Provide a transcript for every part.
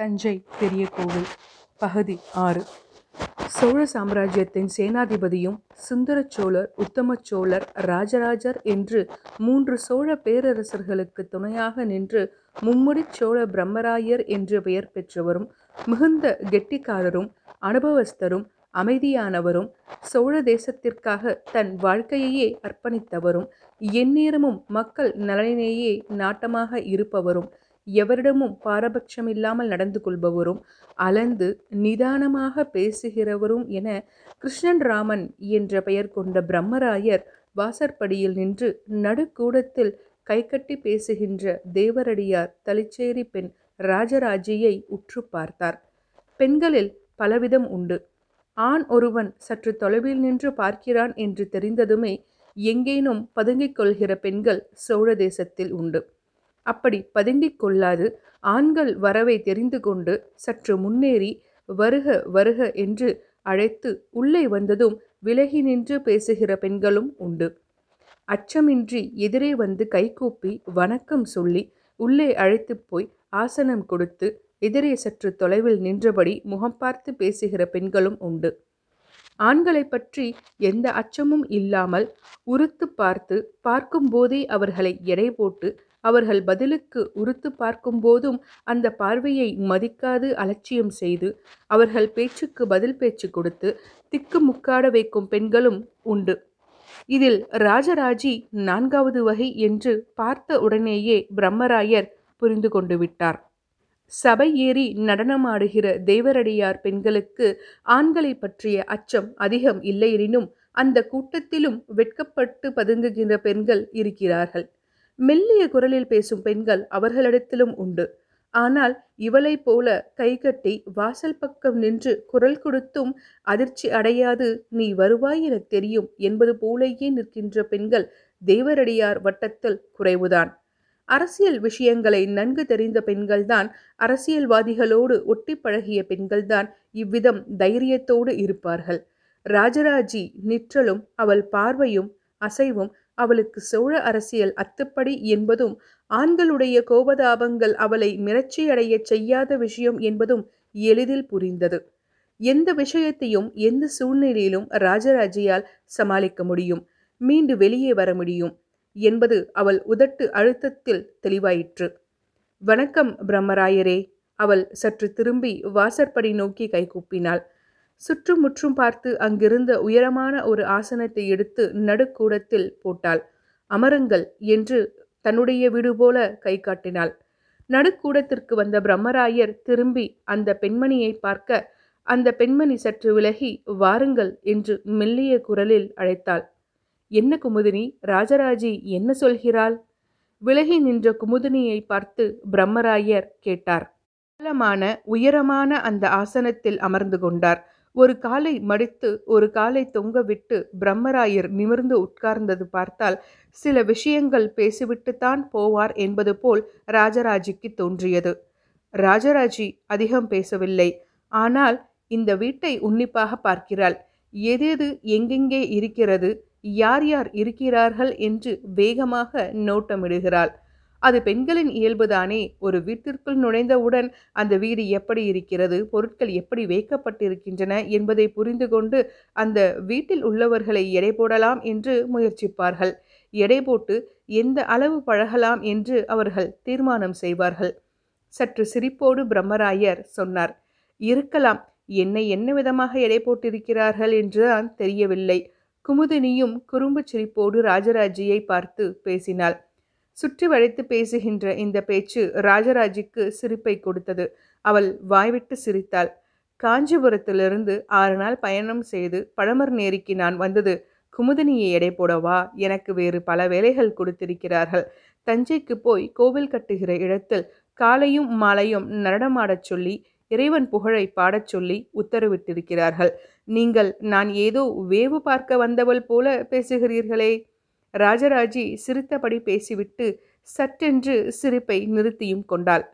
தஞ்சை பெரிய கோவில் பகுதி ஆறு. சோழ சாம்ராஜ்யத்தின் சேனாதிபதியும் சுந்தரச் சோழர் உத்தமச் சோழர் ராஜராஜர் என்று மூன்று சோழ பேரரசர்களுக்கு துணையாக நின்று மும்முடிச் சோழ பிரம்மராயர் என்று பெயர் பெற்றவரும் மிகுந்த கெட்டிக்காரரும் அனுபவஸ்தரும் அமைதியானவரும் சோழ தேசத்திற்காக தன் வாழ்க்கையையே அர்ப்பணித்தவரும் எந்நேரமும் மக்கள் நலனிலேயே நாட்டமாக இருப்பவரும் எவரிடமும் பாரபட்சமில்லாமல் நடந்து கொள்பவரும் அளந்து நிதானமாக பேசுகிறவரும் என கிருஷ்ணன் ராமன் என்ற பெயர் கொண்ட பிரம்மராயர் வாசற்படியில் நின்று நடுக்கூடத்தில் கைகட்டி பேசுகின்ற தேவரடியார் தலிச்சேரி பெண் ராஜராஜியை உற்று பார்த்தார். பெண்களில் பலவிதம் உண்டு. ஆண் ஒருவன் சற்று தொலைவில் நின்று பார்க்கிறான் என்று தெரிந்ததுமே எங்கேனும் பதுங்கிக் கொள்கிற பெண்கள் சோழ தேசத்தில் உண்டு. அப்படி பதுங்கிக் கொள்ளாது. ஆண்கள் வரவை தெரிந்து கொண்டு சற்று முன்னேறி வருக வருக என்று அழைத்து உள்ளே வந்ததும் விலகி நின்று பேசுகிற பெண்களும் உண்டு. அச்சமின்றி எதிரே வந்து கைகூப்பி வணக்கம் சொல்லி உள்ளே அழைத்து போய் ஆசனம் கொடுத்து எதிரே சற்று தொலைவில் நின்றபடி முகம் பார்த்து பேசுகிற பெண்களும் உண்டு. ஆண்களை பற்றி எந்த அச்சமும் இல்லாமல் உறுத்து பார்த்து பார்க்கும்போதே அவர்களை எடை போட்டு அவர்கள் பதிலுக்கு உறுத்து பார்க்கும்போதும் அந்த பார்வையை மதிக்காது அலட்சியம் செய்து அவர்கள் பேச்சுக்கு பதில் பேச்சு கொடுத்து திக்கு முக்காட வைக்கும் பெண்களும் உண்டு. இதில் ராஜராஜி நான்காவது வகை என்று பார்த்த உடனேயே பிரம்மராயர் புரிந்து கொண்டு விட்டார். சபை ஏறி நடனமாடுகிற தேவரடியார் பெண்களுக்கு ஆண்களை பற்றிய அச்சம் அதிகம் இல்லையெனினும் அந்த கூட்டத்திலும் வெட்கப்பட்டு பதுங்குகின்ற பெண்கள் இருக்கிறார்கள். மெல்லிய குரலில் பேசும் பெண்கள் அவர்களிடத்திலும் உண்டு. ஆனால் இவளைப் போல கைகட்டி வாசல் பக்கம் நின்று குரல் கொடுத்தும் அதிர்ச்சி அடையாது நீ வருவாய் என தெரியும் என்பது போலேயே நிற்கின்ற பெண்கள் தேவரடியார் வட்டத்தில் குறைவுதான். அரசியல் விஷயங்களை நன்கு தெரிந்த பெண்கள்தான் அரசியல்வாதிகளோடு ஒட்டி பழகிய பெண்கள்தான் இவ்விதம் தைரியத்தோடு இருப்பார்கள். ராஜராஜி நிற்றலும் அவள் பார்வையும் அசைவும் அவளுக்கு சோழ அரசியல் அத்துப்படி என்பதும் ஆண்களுடைய கோபதாபங்கள் அவளை மிரட்சியடைய செய்யாத விஷயம் என்பதும் எளிதில் புரிந்தது. எந்த விஷயத்தையும் எந்த சூழ்நிலையிலும் ராஜராஜியால் சமாளிக்க முடியும் மீண்டு வெளியே வர முடியும் என்பது அவள் உதட்டு அழுத்தத்தில் தெளிவாயிற்று. வணக்கம் பிரம்மராயரே அவள் சற்று திரும்பி வாசற்படி நோக்கி கைகூப்பினாள். சுற்றும் முற்றும் பார்த்து அங்கிருந்த உயரமான ஒரு ஆசனத்தை எடுத்து நடுக்கூடத்தில் போட்டாள். அமருங்கள் என்று தன்னுடைய வீடு போல கை காட்டினாள். நடுக்கூடத்திற்கு வந்த பிரம்மராயர் திரும்பி அந்த பெண்மணியை பார்க்க அந்த பெண்மணி சற்று விலகி வாருங்கள் என்று மெல்லிய குரலில் அழைத்தாள். என்ன குமுதினி ராஜராஜி என்ன சொல்கிறாள்? விலகி நின்ற குமுதினியை பார்த்து பிரம்மராயர் கேட்டார். ஆழமான உயரமான அந்த ஆசனத்தில் அமர்ந்து கொண்டார். ஒரு காலை மடித்து ஒரு காலை தொங்கவிட்டு பிரம்மராயர் நிமிர்ந்து உட்கார்ந்தது பார்த்தால் சில விஷயங்கள் பேசிவிட்டுத்தான் போவார் என்பது போல் ராஜராஜிக்கு தோன்றியது. ராஜராஜி அதிகம் பேசவில்லை. ஆனால் இந்த வீட்டை உன்னிப்பாக பார்க்கிறாள். எதெது எங்கெங்கே இருக்கிறது? யார் யார் இருக்கிறார்கள்? என்று வேகமாக நோட்டமிடுகிறாள். அது பெண்களின் இயல்புதானே ஒரு வீட்டிற்குள் நுழைந்தவுடன் அந்த வீடு எப்படி இருக்கிறது பொருட்கள் எப்படி வைக்கப்பட்டிருக்கின்றன என்பதை புரிந்து கொண்டு அந்த வீட்டில் உள்ளவர்களை எடை போடலாம் என்று முயற்சிப்பார்கள். எடை போட்டு எந்த அளவு பழகலாம் என்று அவர்கள் தீர்மானம் செய்வார்கள். சற்று சிரிப்போடு பிரம்மராயர் சொன்னார் இருக்கலாம் என்னை என்ன விதமாக எடை போட்டிருக்கிறார்கள் என்றுதான் தெரியவில்லை. குமுதினியும் குறும்பு சிரிப்போடு ராஜராஜியை பார்த்து பேசினாள் சுற்றி வளைத்து பேசுகின்ற இந்த பேச்சு ராஜராஜிக்கு சிரிப்பை கொடுத்தது. அவள் வாய்விட்டு சிரித்தாள். காஞ்சிபுரத்திலிருந்து ஆறு நாள் பயணம் செய்து பழமர் நேரிக்கு நான் வந்தது குமுதினியை எடை போடவா? எனக்கு வேறு பல வேலைகள் கொடுத்திருக்கிறார்கள். தஞ்சைக்கு போய் கோவில் கட்டுகிற இடத்தில் காலையும் மாலையும் நடனமாடச் சொல்லி இறைவன் புகழை பாடச் சொல்லி உத்தரவிட்டிருக்கிறார்கள். நீங்கள் நான் ஏதோ வேவு பார்க்க வந்தவள் போல பேசுகிறீர்களே. ராஜராஜி சிரித்தபடி பேசிவிட்டு சட்டென்று சிரிப்பை நிறுத்தியும் கொண்டாள்.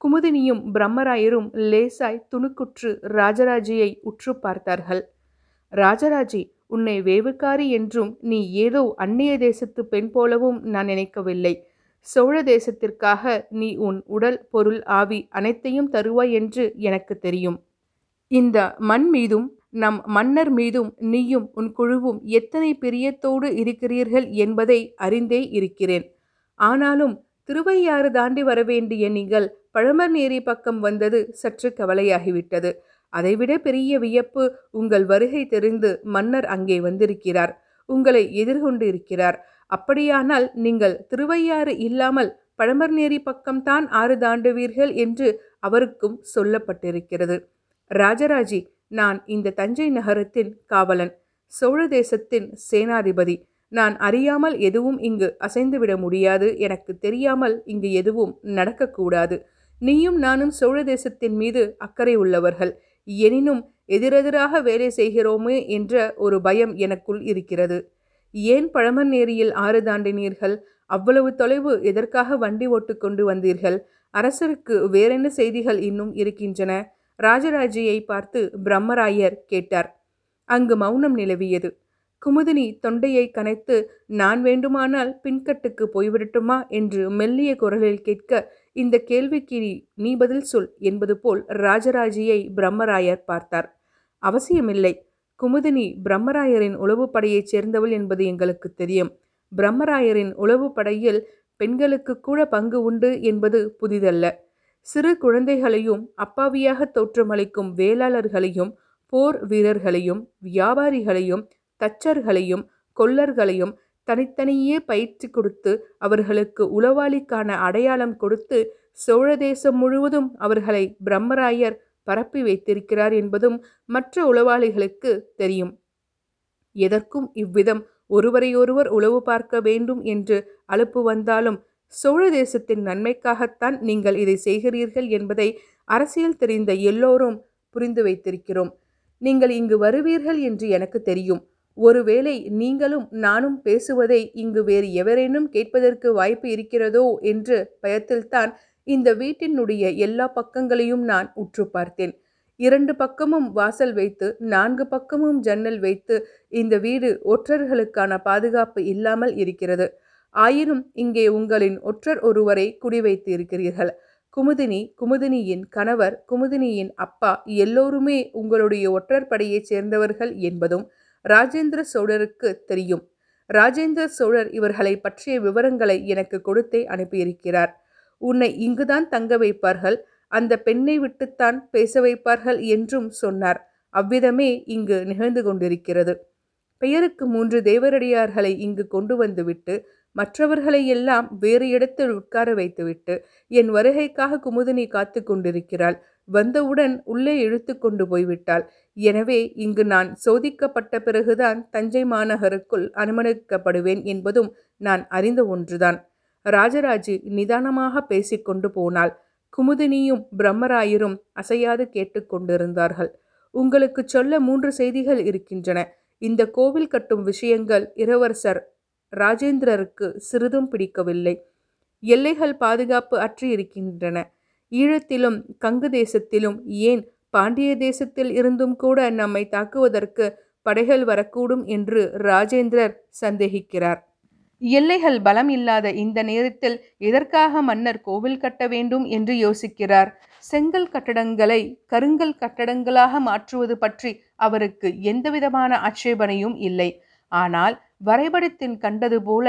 குமுதினியும் பிரம்மராயரும் லேசாய் துணுக்குற்று ராஜராஜியை உற்று பார்த்தார்கள். ராஜராஜி உன்னை வேவுக்காரி என்றும் நீ ஏதோ அந்நிய தேசத்து பெண் போலவும் நான் நினைக்கவில்லை. சோழ தேசத்திற்காக நீ உன் உடல் பொருள் ஆவி அனைத்தையும் தருவாய் என்று எனக்கு தெரியும். இந்த மண் மீதும் நம் மன்னர் மீதும் நீயும் உன் குழுவும் எத்தனை பிரியத்தோடு இருக்கிறீர்கள் என்பதை அறிந்தே இருக்கிறேன். ஆனாலும் திருவையாறு தாண்டி வரவேண்டிய நீங்கள் பழமர்நேரி பக்கம் வந்தது சற்று கவலையாகிவிட்டது. அதைவிட பெரிய வியப்பு உங்கள் வருகை தெரிந்து மன்னர் அங்கே வந்திருக்கிறார். உங்களை எதிர்கொண்டு இருக்கிறார். அப்படியானால் நீங்கள் திருவையாறு இல்லாமல் பழமர்நேரி பக்கம்தான் ஆறு தாண்டுவீர்கள் என்று அவருக்கும் சொல்லப்பட்டிருக்கிறது. ராஜராஜி நான் இந்த தஞ்சை நகரத்தின் காவலன். சோழ தேசத்தின் சேனாதிபதி. நான் அறியாமல் எதுவும் இங்கு அசைந்துவிட முடியாது. எனக்கு தெரியாமல் இங்கு எதுவும் நடக்கக்கூடாது. நீயும் நானும் சோழ தேசத்தின் மீது அக்கறை உள்ளவர்கள். எனினும் எதிரெதிராக வேலை செய்கிறோமே என்ற ஒரு பயம் எனக்குள் இருக்கிறது. ஏன் பழமநேரியில் ஆறு தாண்டினீர்கள்? அவ்வளவு தொலைவு எதற்காக வண்டி ஓட்டு கொண்டு வந்தீர்கள்? அரசருக்கு வேறென்ன செய்திகள் இன்னும் இருக்கின்றன? ராஜராஜியை பார்த்து பிரம்மராயர் கேட்டார். அங்கு மௌனம் நிலவியது. குமுதினி தொண்டையை கனைத்து நான் வேண்டுமானால் பின்கட்டுக்கு போய்விடட்டுமா என்று மெல்லிய குரலில் கேட்க இந்த கேள்விக்கு நீ பதில் சொல் என்பது போல் ராஜராஜியை பிரம்மராயர் பார்த்தார். அவசியமில்லை. குமுதினி பிரம்மராயரின் உளவு படையைச் சேர்ந்தவள் என்பது எங்களுக்கு தெரியும். பிரம்மராயரின் உளவு படையில் பெண்களுக்கு கூட பங்கு உண்டு என்பது புதிதல்ல. சிறு குழந்தைகளையும் அப்பாவியாக தோற்றமளிக்கும் வேளாளர்களையும் போர் வீரர்களையும் வியாபாரிகளையும் தச்சர்களையும் கொல்லர்களையும் தனித்தனியே பயிற்சி கொடுத்து அவர்களுக்கு உளவாளிக்கான அடையாளம் கொடுத்து சோழ தேசம் முழுவதும் அவர்களை பிரம்மராயர் பரப்பி வைத்திருக்கிறார் என்பதும் மற்ற உளவாளிகளுக்கு தெரியும். எதற்கும் இவ்விதம் ஒருவரையொருவர் உளவு பார்க்க வேண்டும் என்று அலுப்பு வந்தாலும் சோழ தேசத்தின் நன்மைக்காகத்தான் நீங்கள் இதை செய்கிறீர்கள் என்பதை அரசியல் தெரிந்த எல்லோரும் புரிந்து வைத்திருக்கிறோம். நீங்கள் இங்கு வருவீர்கள் என்று எனக்கு தெரியும். ஒருவேளை நீங்களும் நானும் பேசுவதை இங்கு வேறு எவரேனும் கேட்பதற்கு வாய்ப்பு இருக்கிறதோ என்று பயத்தில்தான் இந்த வீட்டினுடைய எல்லா பக்கங்களையும் நான் உற்று பார்த்தேன். இரண்டு பக்கமும் வாசல் வைத்து நான்கு பக்கமும் ஜன்னல் வைத்து இந்த வீடு ஒற்றர்களுக்கான பாதுகாப்பு இல்லாமல் இருக்கிறது. ஆயினும் இங்கே உங்களின் ஒற்றர் ஒருவரை குடிவைத்து இருக்கிறீர்கள் குமுதினி குமுதினியின் கணவர் குமுதினியின் அப்பா எல்லோருமே உங்களுடைய ஒற்றர் படையைச் சேர்ந்தவர்கள் என்பதும் ராஜேந்திர சோழருக்கு தெரியும். ராஜேந்திர சோழர் இவர்களை பற்றிய விவரங்களை எனக்கு கொடுத்தே அனுப்பியிருக்கிறார். உன்னை இங்குதான் தங்க வைப்பார்கள் அந்த பெண்ணை விட்டுத்தான் பேச வைப்பார்கள் என்றும் சொன்னார். அவ்விதமே இங்கு நிகழ்ந்து கொண்டிருக்கிறது. பெயருக்கு மூன்று தேவரடியார்களை இங்கு கொண்டு வந்துவிட்டு மற்றவர்களை எல்லாம் வேறு இடத்தில் உட்கார வைத்துவிட்டு என் வருகைக்காக குமுதினி காத்து கொண்டிருக்கிறாள். வந்தவுடன் உள்ளே இழுத்து கொண்டு போய்விட்டாள். எனவே இங்கு நான் சோதிக்கப்பட்ட பிறகுதான் தஞ்சை மாநகருக்குள் அனுமதிக்கப்படுவேன் என்பதும் நான் அறிந்த ஒன்றுதான். ராஜராஜி நிதானமாக பேசிக்கொண்டு போனாள். குமுதினியும் பிரம்மராயரும் அசையாது கேட்டுக்கொண்டிருந்தார்கள் உங்களுக்கு சொல்ல மூன்று செய்திகள் இருக்கின்றன. இந்த கோவில் கட்டும் விஷயங்கள் இளவரசர் ராஜேந்திரருக்கு சிறிதும் பிடிக்கவில்லை. எல்லைகள் பாதுகாப்பு அற்றி இருக்கின்றன ஈழத்திலும் கங்கு தேசத்திலும் ஏன் பாண்டிய தேசத்தில் இருந்தும் கூட நம்மை தாக்குவதற்கு படைகள் வரக்கூடும் என்று ராஜேந்திரர் சந்தேகிக்கிறார். எல்லைகள் பலம் இல்லாத இந்த நேரத்தில் எதற்காக மன்னர் கோவில் கட்ட வேண்டும் என்று யோசிக்கிறார்? செங்கல் கட்டடங்களை கருங்கல் கட்டடங்களாக மாற்றுவது பற்றி அவருக்கு எந்தவிதமான ஆட்சேபனையும் இல்லை. ஆனால் வரைபடத்தின் கண்டது போல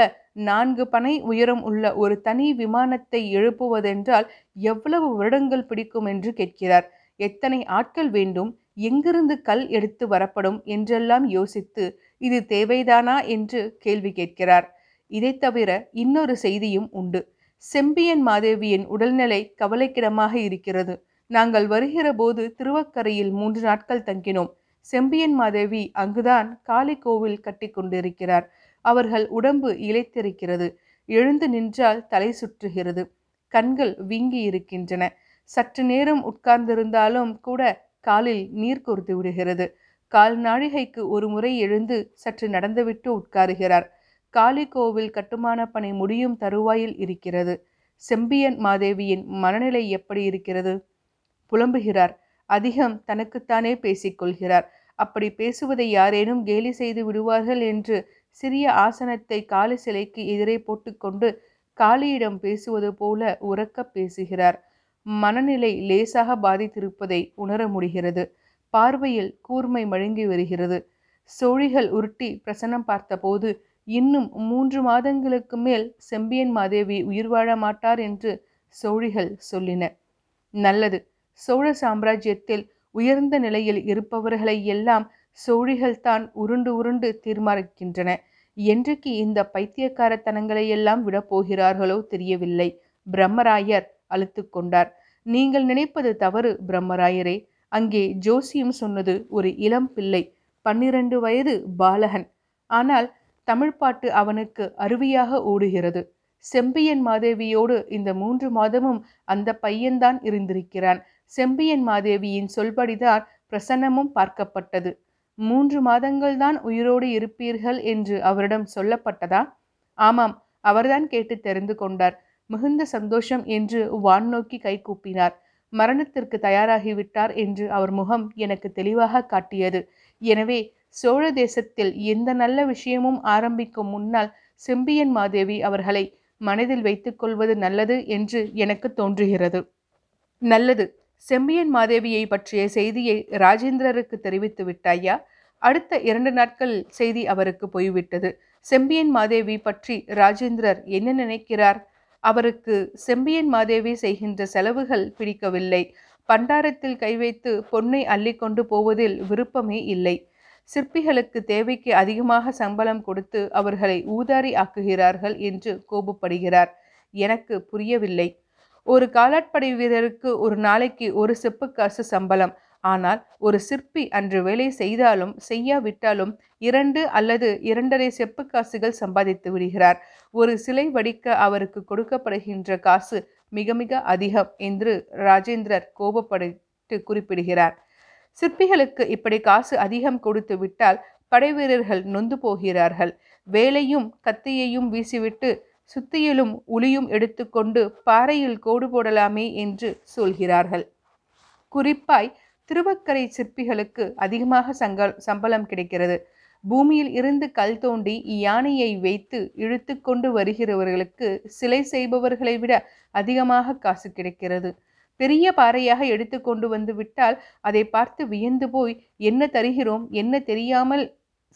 நான்கு பனை உயரம் உள்ள ஒரு தனி விமானத்தை எழுப்புவதென்றால் எவ்வளவு வருடங்கள் பிடிக்கும் என்று கேட்கிறார். எத்தனை ஆட்கள் வேண்டும்? எங்கிருந்து கல் எடுத்து வரப்படும்? என்றெல்லாம் யோசித்து இது தேவைதானா என்று கேள்வி கேட்கிறார். இதை தவிர இன்னொரு செய்தியும் உண்டு. செம்பியன் மாதேவியின் உடல்நிலை கவலைக்கிடமாக இருக்கிறது. நாங்கள் வருகிற போது திருவக்கரையில் மூன்று நாட்கள் தங்கினோம். செம்பியன் மாதேவி அங்குதான் காளி கோவில் கட்டி கொண்டிருக்கிறார். அவர்கள் உடம்பு இழைத்திருக்கிறது எழுந்து நின்றால் தலை சுற்றுகிறது. கண்கள் வீங்கி இருக்கின்றன. சற்று நேரம் உட்கார்ந்திருந்தாலும் கூட காலில் நீர் கொறுத்து விடுகிறது. கால் நாழிகைக்கு ஒரு முறை எழுந்து சற்று நடந்துவிட்டு உட்காருகிறார். காளி கோவில் கட்டுமான பணி முடியும் தருவாயில் இருக்கிறது. செம்பியன் மாதேவியின் மனநிலை எப்படி இருக்கிறது? புலம்புகிறார். அதிகம் தனக்குத்தானே பேசிக்கொள்கிறார். அப்படி பேசுவதை யாரேனும் கேலி செய்து விடுவார்கள் என்று சிறிய ஆசனத்தை காலி சிலைக்கு எதிரே போட்டுக்கொண்டு காளியிடம் பேசுவது போல உறக்கப் பேசுகிறார். மனநிலை லேசாக பாதித்திருப்பதை உணர முடிகிறது. பார்வையில் கூர்மை மழுங்கி வருகிறது. சோழிகள் உருட்டி பிரசன்னம் பார்த்தபோது இன்னும் மூன்று மாதங்களுக்கு மேல் செம்பியன் மாதேவி உயிர் வாழ மாட்டார் என்று சோழிகள் சொல்லின. நல்லது. சோழ சாம்ராஜ்யத்தில் உயர்ந்த நிலையில் இருப்பவர்களை எல்லாம் சோழிகள்தான் உருண்டு உருண்டு தீர்மானிக்கின்றன. என்றைக்கு இந்த பைத்தியக்காரத்தனங்களை எல்லாம் விடப்போகிறார்களோ தெரியவில்லை. பிரம்மராயர் அழுத்து கொண்டார். நீங்கள் நினைப்பது தவறு பிரம்மராயரே. அங்கே ஜோசியம் சொன்னது ஒரு இளம் பிள்ளை பன்னிரண்டு வயது பாலகன். ஆனால் தமிழ்ப்பாட்டு அவனுக்கு அருவியாக ஓடுகிறது. செம்பியன் மாதேவியோடு இந்த மூன்று மாதமும் அந்த பையன்தான் இருந்திருக்கிறான். செம்பியன் மாதேவியின் சொல்படிதான் பிரசன்னமும் பார்க்கப்பட்டது. மூன்று மாதங்கள்தான் உயிரோடு இருப்பீர்கள் என்று அவரிடம் சொல்லப்பட்டதா? ஆமாம் அவர்தான் கேட்டு தெரிந்து கொண்டார். மிகுந்த சந்தோஷம் என்று வான் நோக்கி கை கூப்பினார். மரணத்திற்கு தயாராகிவிட்டார் என்று அவர் முகம் எனக்கு தெளிவாக காட்டியது. எனவே சோழ தேசத்தில் எந்த நல்ல விஷயமும் ஆரம்பிக்கும் முன்னால் செம்பியன் மாதேவி அவர்களை மனதில் வைத்துக்கொள்வது நல்லது என்று எனக்கு தோன்றுகிறது. நல்லது செம்பியன் மாதேவியை பற்றிய செய்தியை ராஜேந்திரருக்கு தெரிவித்து விட்டாயா? அடுத்த இரண்டு நாட்கள் செய்தி அவருக்கு போய்விட்டது. செம்பியன் மாதேவி பற்றி ராஜேந்திரர் என்ன நினைக்கிறார்? அவருக்கு செம்பியன் மாதேவி செய்கின்ற செலவுகள் பிடிக்கவில்லை. பண்டாரத்தில் கை வைத்து பொன்னை அள்ளி கொண்டு போவதில் விருப்பமே இல்லை. சிற்பிகளுக்கு தேவைக்கு அதிகமாக சம்பளம் கொடுத்து அவர்களை ஊதாரி ஆக்குகிறார்கள் என்று கோபப்படுகிறார். எனக்கு புரியவில்லை. ஒரு காலாட்படை வீரருக்கு ஒரு நாளைக்கு ஒரு செப்பு காசு சம்பளம். ஆனால் ஒரு சிற்பி அன்று வேலை செய்தாலும் செய்யாவிட்டாலும் இரண்டு அல்லது இரண்டரை செப்பு காசுகள் சம்பாதித்து விடுகிறார். ஒரு சிலை வடிக்க அவருக்கு கொடுக்கப்படுகின்ற காசு மிக மிக அதிகம் என்று ராஜேந்திரர் கோபப்பட்டு குறிப்பிடுகிறார். சிற்பிகளுக்கு இப்படி காசு அதிகம் கொடுத்து விட்டால் படைவீரர்கள் நொந்து போகிறார்கள். வேலையும் கத்தியையும் வீசிவிட்டு சுத்தியிலும் உளியும் எடுத்துக்கொண்டு பாறையில் கோடு போடலாமே என்று சொல்கிறார்கள். குறிப்பாய் திருவக்கரை சிற்பிகளுக்கு அதிகமாக சங்க சம்பளம் கிடைக்கிறது. பூமியில் இருந்து கல் தோண்டி யானையை வைத்து இழுத்து கொண்டு வருகிறவர்களுக்கு சிலை செய்பவர்களை விட அதிகமாக காசு கிடைக்கிறது. பெரிய பாறையாக எடுத்து கொண்டு வந்து விட்டால் அதை பார்த்து வியந்து போய் என்ன தருகிறோம்? என்ன தெரியாமல்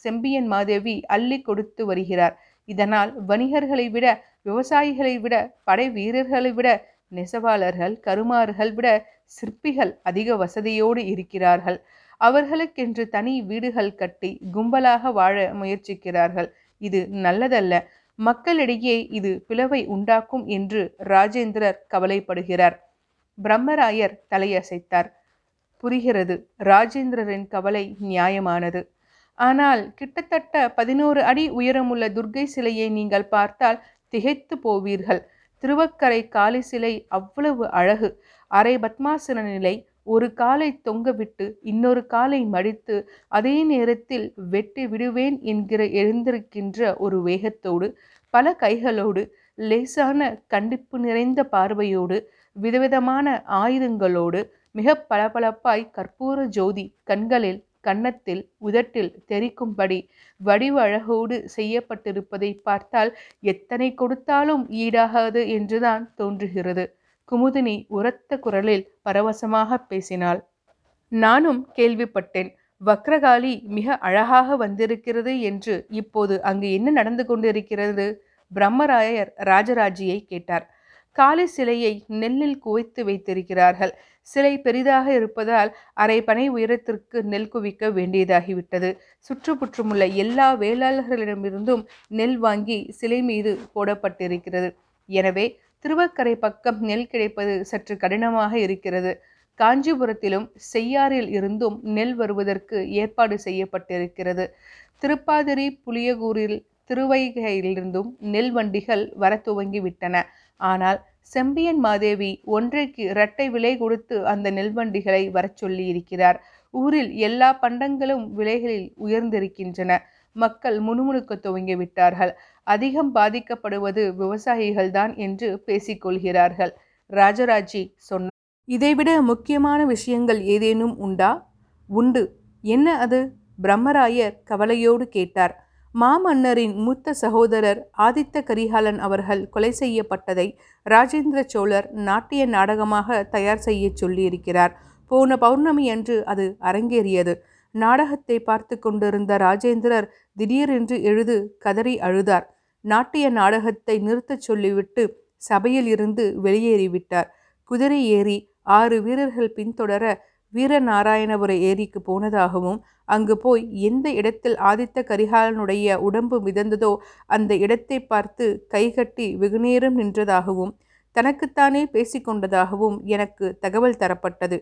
செம்பியன் மாதேவி அள்ளி கொடுத்து வருகிறார். இதனால் வணிகர்களை விட விவசாயிகளை விட படை வீரர்களை விட நெசவாளர்கள் கருமாறுகள் விட சிற்பிகள் அதிக வசதியோடு இருக்கிறார்கள். அவர்களுக்கென்று தனி வீடுகள் கட்டி கும்பலாக வாழ முயற்சிக்கிறார்கள். இது நல்லதல்ல. மக்களிடையே இது பிளவை உண்டாக்கும் என்று ராஜேந்திரர் கவலைப்படுகிறார். பிரம்மராயர் தலையசைத்தார். புரிகிறது. ராஜேந்திரரின் கவலை நியாயமானது. ஆனால் கிட்டத்தட்ட பதினோரு அடி உயரமுள்ள துர்க்கை சிலையை நீங்கள் பார்த்தால் திகைத்து போவீர்கள். திருவக்கரை காளி சிலை அவ்வளவு அழகு. அரை பத்மாசன நிலை ஒரு காலை தொங்கவிட்டு இன்னொரு காலை மடித்து அதே நேரத்தில் வெட்டி விடுவேன் என்கிற எழுந்திருக்கின்ற ஒரு வேகத்தோடு பல கைகளோடு லேசான கண்டிப்பு நிறைந்த பார்வையோடு விதவிதமான ஆயுதங்களோடு மிக பளபளப்பாய் கற்பூர ஜோதி கண்களில் கன்னத்தில் உதட்டில் தெரிக்கும்படி வடிவழகோடு செய்யப்பட்டிருப்பதை பார்த்தால் எத்தனை கொடுத்தாலும் ஈடாகாது என்றுதான் தோன்றுகிறது. குமுதினி உரத்த குரலில் பரவசமாக பேசினாள். நானும் கேள்விப்பட்டேன். வக்ரகாளி மிக அழகாக வந்திருக்கிறது என்று இப்போது அங்கு என்ன நடந்து கொண்டிருக்கிறது? பிரம்மராயர் ராஜராஜியை கேட்டார். காளி சிலையை நெல்லில் குவித்து வைத்திருக்கிறார்கள். சிலை பெரிதாக இருப்பதால் அரை பனை உயரத்திற்கு நெல் குவிக்க வேண்டியதாகிவிட்டது. சுற்றுப்புற்றுமுள்ள எல்லா வேளாளர்களிடமிருந்தும் நெல் வாங்கி சிலை மீது போடப்பட்டிருக்கிறது. எனவே திருவக்கரை பக்கம் நெல் கிடைப்பது சற்று கடினமாக இருக்கிறது. காஞ்சிபுரத்திலும் செய்யாறில் இருந்தும் நெல் வருவதற்கு ஏற்பாடு செய்யப்பட்டிருக்கிறது. திருப்பாதிரி புளியகூரில் திருவைகையிலிருந்தும் நெல் வண்டிகள் வர துவங்கிவிட்டன. ஆனால் செம்பியன் மாதேவி ஒன்றைக்கு இரட்டை விலை கொடுத்து அந்த நெல்வண்டிகளை வரச் சொல்லி இருக்கிறார் ஊரில் எல்லா பண்டங்களும் விலைகளில் உயர்ந்திருக்கின்றன. மக்கள் முணுமுணுக்க துவங்கி விட்டார்கள். அதிகம் பாதிக்கப்படுவது விவசாயிகள்தான் என்று பேசிக்கொள்கிறார்கள். ராஜராஜி சொன்னார் இதைவிட முக்கியமான விஷயங்கள் ஏதேனும் உண்டா? உண்டு. என்ன அது? பிரம்மராயர் கவலையோடு கேட்டார். மாமன்னரின் மூத்த சகோதரர் ஆதித்த கரிகாலன் அவர்கள் கொலை செய்யப்பட்டதை ராஜேந்திர சோழர் நாட்டிய நாடகமாக தயார் செய்ய சொல்லியிருக்கிறார். போன பௌர்ணமி அன்று அது அரங்கேறியது. நாடகத்தை பார்த்து கொண்டிருந்த ராஜேந்திரர் திடீரென்று எழுது கதறி அழுதார். நாட்டிய நாடகத்தை நிறுத்தச் சொல்லிவிட்டு சபையில் இருந்து வெளியேறிவிட்டார். குதிரை ஏறி ஆறு வீரர்கள் பின்தொடர வீரநாராயணபுர ஏரிக்கு போனதாகவும் அங்கு போய் எந்த இடத்தில் ஆதித்த கரிகாலனுடைய உடம்பு மிதந்ததோ அந்த இடத்தை பார்த்து கைகட்டி வெகுநேரம் நின்றதாகவும் தனக்குத்தானே பேசிக்கொண்டதாகவும் எனக்கு தகவல் தரப்பட்டது.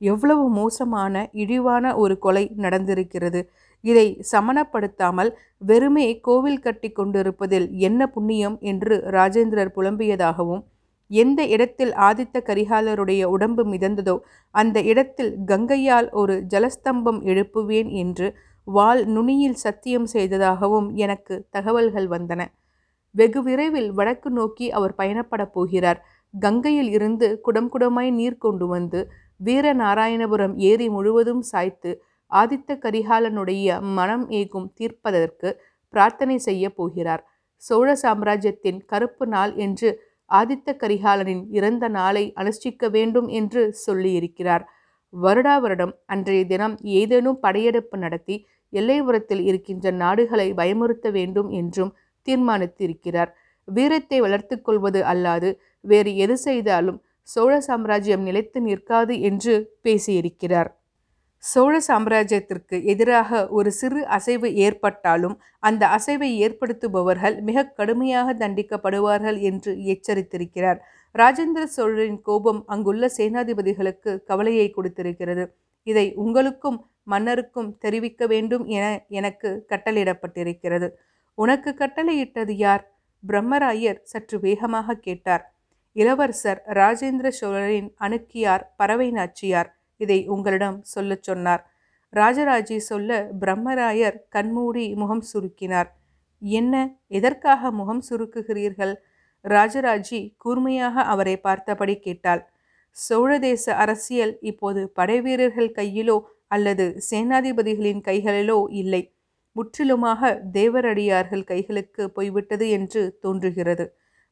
எவ்வளவு மோசமான இழிவான ஒரு கொலை நடந்திருக்கிறது. இதை சமணப்படுத்தாமல் வெறுமே கோவில் கட்டி கொண்டிருப்பதில் என்ன புண்ணியம் என்று ராஜேந்திரர் புலம்பியதாகவும் எந்த இடத்தில் ஆதித்த கரிகாலருடைய உடம்பு மிதந்ததோ அந்த இடத்தில் கங்கையால் ஒரு ஜலஸ்தம்பம் எழுப்புவேன் என்று வால் நுனியில் சத்தியம் செய்ததாகவும் எனக்கு தகவல்கள் வந்தன. வெகு விரைவில் வடக்கு நோக்கி அவர் பயணப்படப் போகிறார். கங்கையில் இருந்து குடம் குடமாய் நீர் கொண்டு வந்து வீரநாராயணபுரம் ஏரி முழுவதும் சாய்த்து ஆதித்த கரிகாலனுடைய மனம் ஏகும் தீர்ப்பதற்கு பிரார்த்தனை செய்ய போகிறார். சோழ சாம்ராஜ்யத்தின் கருப்பு நாள் என்று ஆதித்த கரிகாலனின் இறந்த நாளை அனுஷ்டிக்க வேண்டும் என்று சொல்லியிருக்கிறார். வருடா வருடம் அன்றைய தினம் ஏதேனும் படையெடுப்பு நடத்தி எல்லைபுரத்தில் இருக்கின்ற நாடுகளை பயமுறுத்த வேண்டும் என்றும் தீர்மானித்திருக்கிறார். வீரத்தை வளர்த்து கொள்வது அல்லாது வேறு எது செய்தாலும் சோழ சாம்ராஜ்யம் நிலைத்து நிற்காது என்று பேசியிருக்கிறார். சோழ சாம்ராஜ்யத்திற்கு எதிராக ஒரு சிறு அசைவு ஏற்பட்டாலும் அந்த அசைவை ஏற்படுத்துபவர்கள் மிக கடுமையாக தண்டிக்கப்படுவார்கள் என்று எச்சரித்திருக்கிறார். ராஜேந்திர சோழரின் கோபம் அங்குள்ள சேனாதிபதிகளுக்கு கவலையை கொடுத்திருக்கிறது. இதை உங்களுக்கும் மன்னருக்கும் தெரிவிக்க வேண்டும் என எனக்கு கட்டளையிடப்பட்டிருக்கிறது. உனக்கு கட்டளையிட்டது யார்? பிரம்மராயர் சற்று வேகமாக கேட்டார். இளவரசர் ராஜேந்திர சோழரின் அணுக்கியார் பறவை நாச்சியார் இதை உங்களிடம் சொல்லச் சொன்னார். ராஜராஜி சொல்ல பிரம்மராயர் கண்மூடி முகம் சுருக்கினார். என்ன எதற்காக முகம் சுருக்குகிறீர்கள்? ராஜராஜி கூர்மையாக அவரை பார்த்தபடி கேட்டாள். சோழதேச அரசியல் இப்போது படைவீரர்கள் கையிலோ அல்லது சேனாதிபதிகளின் கைகளிலோ இல்லை. முற்றிலுமாக தேவரடியார்கள் கைகளுக்கு போய்விட்டது என்று தோன்றுகிறது.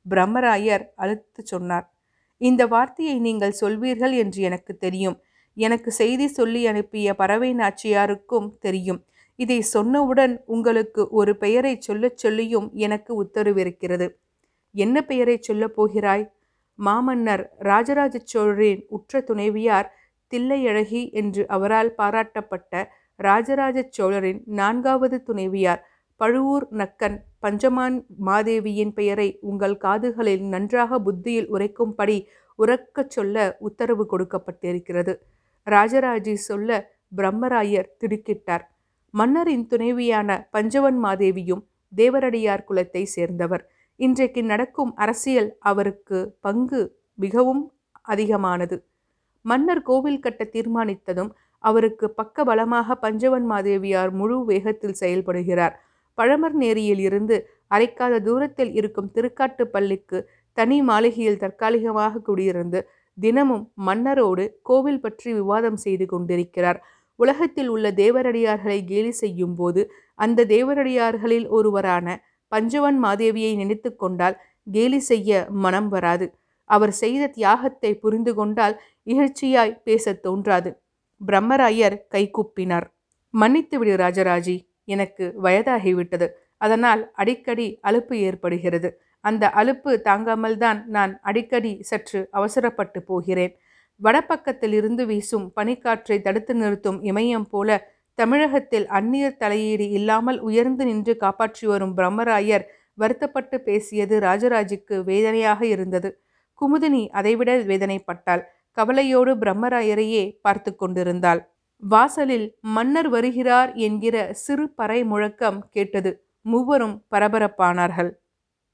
பிரம்மராயர் அழுத்து சொன்னார். இந்த வார்த்தையை நீங்கள் சொல்வீர்கள் என்று எனக்கு தெரியும். எனக்கு செய்தி சொல்லி அனுப்பிய பறவை நாச்சியாருக்கும் தெரியும். இதை சொன்னவுடன் உங்களுக்கு ஒரு பெயரை சொல்லச் சொல்லியும் எனக்கு உத்தரவிருக்கிறது. என்ன பெயரை சொல்லப் போகிறாய்? மாமன்னர் ராஜராஜ சோழரின் உற்ற துணைவியார் தில்லையழகி என்று அவரால் பாராட்டப்பட்ட ராஜராஜ சோழரின் நான்காவது துணைவியார் பழுவூர் நக்கன் பஞ்சமான் மாதேவியின் பெயரை உங்கள் காதுகளில் நன்றாக புத்தியில் உரைக்கும்படி உறக்கச் சொல்ல உத்தரவு கொடுக்கப்பட்டிருக்கிறது. ராஜராஜி சொல்ல பிரம்மராயர் திடுக்கிட்டார். மன்னரின் துணைவியான பஞ்சவன் மாதேவியும் தேவரடியார் குலத்தை சேர்ந்தவர். இன்றைக்கு நடக்கும் அரசியல் அவருக்கு பங்கு மிகவும் அதிகமானது. மன்னர் கோவில் கட்ட தீர்மானித்ததும் அவருக்கு பக்க பலமாக பஞ்சவன் மாதேவியார் முழு வேகத்தில் செயல்படுகிறார். பழமர் நேரியில் இருந்து அரைக்காத தூரத்தில் இருக்கும் திருக்காட்டுப்பள்ளிக்கு தனி மாளிகையில் தற்காலிகமாக குடியிருந்து தினமும் மன்னரோடு கோவில் பற்றி விவாதம் செய்து கொண்டிருக்கிறார். உலகத்தில் உள்ள தேவரடியார்களை கேலி செய்யும் போது அந்த தேவரடியார்களில் ஒருவரான பஞ்சவன் மாதேவியை நினைத்து கொண்டால் கேலி செய்ய மனம் வராது. அவர் செய்த தியாகத்தை புரிந்து கொண்டால் இகழ்ச்சியாய் பேசத் தோன்றாது. பிரம்மராயர் கைகூப்பினார் மன்னித்து விடு ராஜராஜி எனக்கு வயதாகிவிட்டது. அதனால் அடிக்கடி அலுப்பு ஏற்படுகிறது. அந்த அலுப்பு தாங்காமல்தான் நான் அடிக்கடி சற்று அவசரப்பட்டு போகிறேன். வடப்பக்கத்தில் இருந்து வீசும் பனிக்காற்றை தடுத்து நிறுத்தும் இமயம் போல தமிழகத்தில் அந்நியர் தலையீடு இல்லாமல் உயர்ந்து நின்று காப்பாற்றி வரும் பிரம்மராயர் வருத்தப்பட்டு பேசியது ராஜராஜுக்கு வேதனையாக இருந்தது. குமுதினி அதைவிட வேதனைப்பட்டாள். கவலையோடு பிரம்மராயரையே பார்த்து கொண்டிருந்தாள். வாசலில் மன்னர் வருகிறார் என்கிற சிறு பறை முழக்கம் கேட்டது. மூவரும் பரபரப்பானார்கள்.